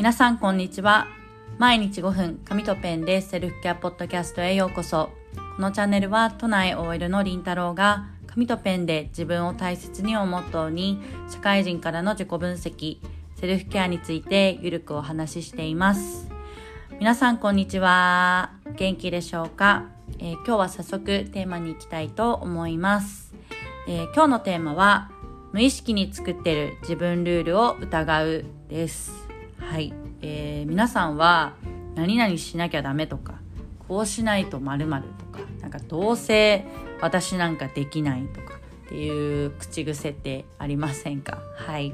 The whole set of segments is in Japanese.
皆さんこんにちは。毎日5分紙とペンでセルフケアポッドキャストへようこそ。このチャンネルは都内 OL のりんたろうが紙とペンで自分を大切にをモットーに社会人からの自己分析セルフケアについてゆるくお話ししています。皆さんこんにちは。元気でしょうか、えー、今日は早速テーマに行きたいと思います、えー、今日のテーマは無意識に作ってる自分ルールを疑うです。はい、えー、皆さんは何々しなきゃダメとかこうしないとまるとかなんかどうせ私なんかできないとかっていう口癖ってありませんか？はい。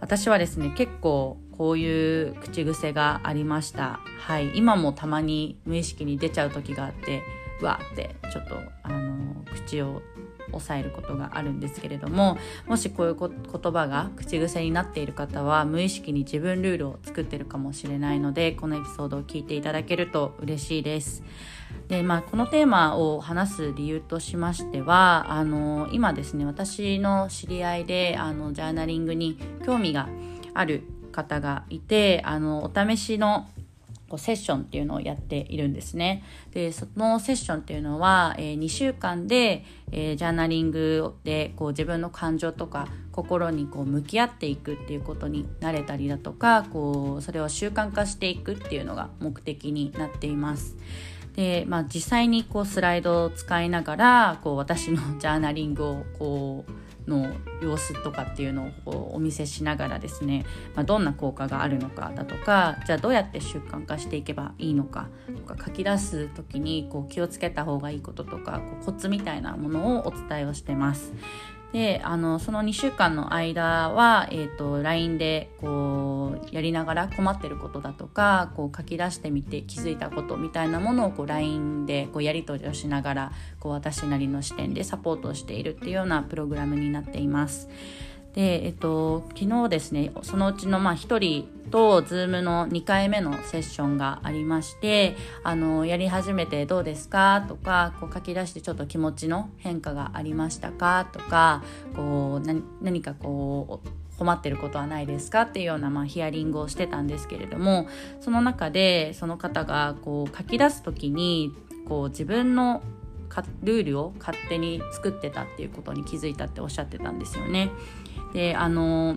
私はですね結構こういう口癖がありました。はい。今もたまに無意識に出ちゃう時があってうわってちょっとあの口を抑えることがあるんですけれどももしこういう言葉が口癖になっている方は無意識に自分ルールを作ってるかもしれないのでこのエピソードを聞いていただけると嬉しいです。でまあ、このテーマを話す理由としましてはあの今ですね私の知り合いであのジャーナリングに興味がある方がいてあのお試しのこうセッションっていうのをやっているんですね。で、そのセッションっていうのは、えー、2週間で、えー、ジャーナリングでこう自分の感情とか心にこう向き合っていくっていうことになれたりだとか、こうそれを習慣化していくっていうのが目的になっています。で、まあ実際にこうスライドを使いながら、こう私のジャーナリングをこうの様子とかっていうのをお見せしながらですね、まあ、どんな効果があるのかだとかじゃあどうやって習慣化していけばいいのかとか書き出す時にこう気をつけた方がいいこととかこうコツみたいなものをお伝えをしてます。であのその2週間の間は、えーと、LINE でこうやりながら困ってることだとかこう書き出してみて気づいたことみたいなものをこう LINE でこうやり取りをしながらこう私なりの視点でサポートをしているっていうようなプログラムになっています。で、えっと、昨日ですねそのうちのまあ1人と Zoom の2回目のセッションがありましてあのやり始めてどうですかとかこう書き出してちょっと気持ちの変化がありましたかとかこう何かこう困ってることはないですかっていうような、まあ、ヒアリングをしてたんですけれどもその中でその方がこう書き出す時にこう自分のルールを勝手に作ってたっていうことに気づいたっておっしゃってたんですよね。であの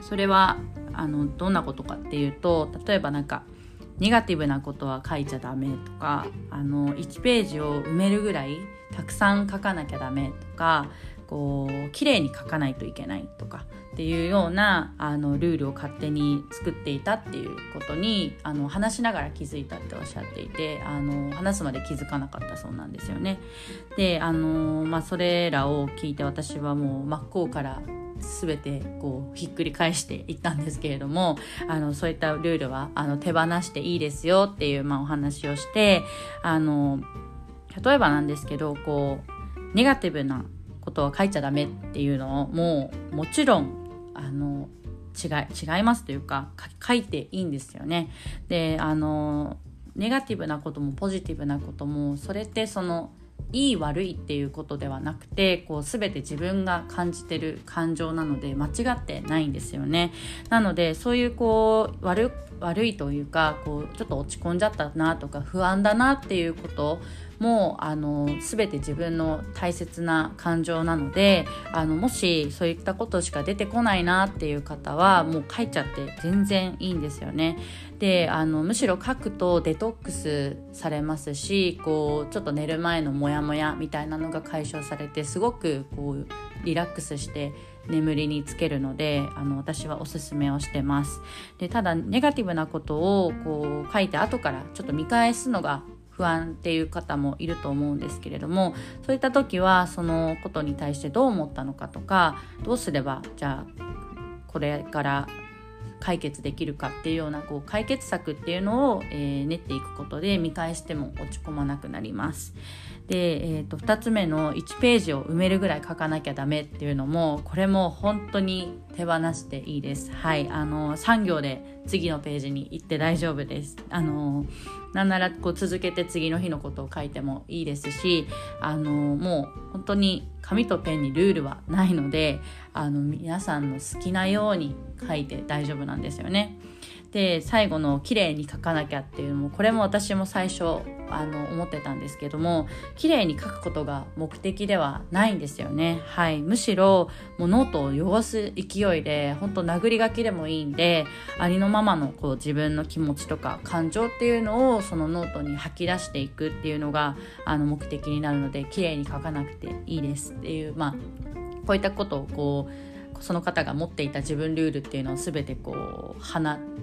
それはあのどんなことかっていうと例えばなんかネガティブなことは書いちゃダメとかあの1ページを埋めるぐらいたくさん書かなきゃダメとかこう綺麗に書かないといけないとかっていうようなあのルールを勝手に作っていたっていうことにあの話しながら気づいたっておっしゃっていてあの話すまで気づかなかったそうなんですよね。であの、まあ、それらを聞いて私はもう真っ向から全てこうひっくり返していったんですけれどもあのそういったルールはあの手放していいですよっていう、まあ、お話をしてあの例えばなんですけどこうネガティブなことは書いちゃダメっていうのをもうもちろんあの違い違いますというか書いていいんですよね。であのネガティブなこともポジティブなこともそれってそのいい悪いっていうことではなくてこう全て自分が感じてる感情なので間違ってないんですよね。なのでそういうこう悪悪いというかこうちょっと落ち込んじゃったなとか不安だなっていうこともうあの全て自分の大切な感情なのであのもしそういったことしか出てこないなっていう方はもう書いちゃって全然いいんですよね。であのむしろ書くとデトックスされますしこうちょっと寝る前のモヤモヤみたいなのが解消されてすごくこうリラックスして眠りにつけるのであの私はおすすめをしてますでただネガティブなことをこう書いて後からちょっと見返すのが不安っていう方もいると思うんですけれどもそういった時はそのことに対してどう思ったのかとかどうすればじゃあこれから解決できるかっていうようなこう解決策っていうのを、えー、練っていくことで見返しても落ち込まなくなります。で、えーと、2つ目の1ページを埋めるぐらい書かなきゃダメっていうのもこれも本当に手放していいです。はい、あの3行で次のページに行って大丈夫です。あのなんならこう続けて次の日のことを書いてもいいですしあのもう本当に紙とペンにルールはないのであの皆さんの好きなように書いて大丈夫なんですよね。で最後の綺麗に書かなきゃっていうのもこれも私も最初あの思ってたんですけども綺麗に書くことが目的ではないんですよね。はい。むしろもうノートを汚す勢いで本当殴り書きでもいいんでありのままのこう自分の気持ちとか感情っていうのをそのノートに吐き出していくっていうのがあの目的になるので綺麗に書かなくていいですっていうまあこういったことをこうその方が持っていた自分ルールっていうのを全てこう放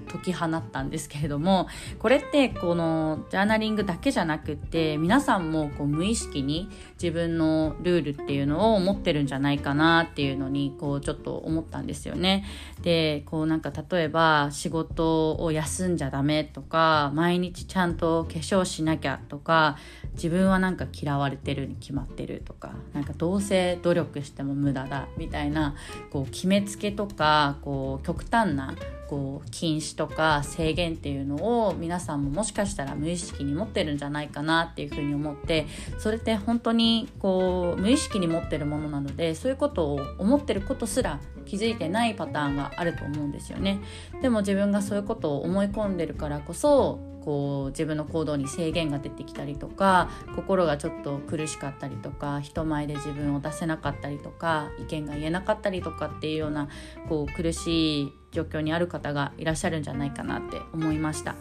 解き放ったんですけれどもこれってこのジャーナリングだけじゃなくって皆さんもこう無意識に自分のルールっていうのを持ってるんじゃないかなっていうのにこうちょっと思ったんですよね。でこうなんか例えば仕事を休んじゃダメとか毎日ちゃんと化粧しなきゃとか自分はなんか嫌われてるに決まってるとかなんかどうせ努力しても無駄だみたいなこう決めつけとかこう極端なこう禁止とか制限っていうのを皆さんももしかしたら無意識に持ってるんじゃないかなっていうふうに思ってそれって本当にこう無意識に持ってるものなのでそういうことを思ってることすら気づいてないパターンがあると思うんですよね。でも自分がそういうことを思い込んでるからこそこう自分の行動に制限が出てきたりとか心がちょっと苦しかったりとか人前で自分を出せなかったりとか意見が言えなかったりとかっていうようなこう苦しい状況にある方がいらっしゃるんじゃないかなって思いました。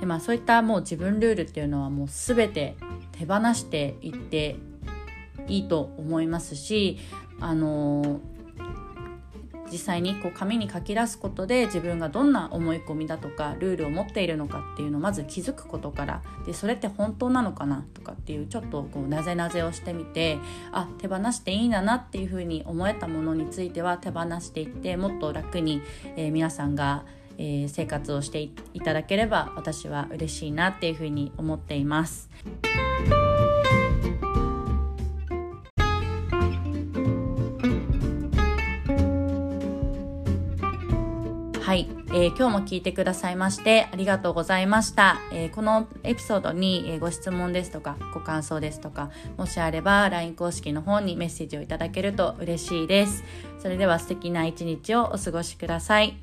でまあそういったもう自分ルールっていうのはもう全て手放していっていいと思いますしあの実際にこう紙に書き出すことで自分がどんな思い込みだとかルールを持っているのかっていうのをまず気づくことからでそれって本当なのかなとかっていうちょっとこうなぜなぜをしてみてあ手放していいんだなっていうふうに思えたものについては手放していってもっと楽に、えー、皆さんがえー、生活をしていただければ私は嬉しいなっていうふうに思っています。えー、今日も聞いてくださいましてありがとうございました、えー、このエピソードに、えご質問ですとかご感想ですとかもしあれば LINE 公式の方にメッセージをいただけると嬉しいです。それでは素敵な一日をお過ごしください。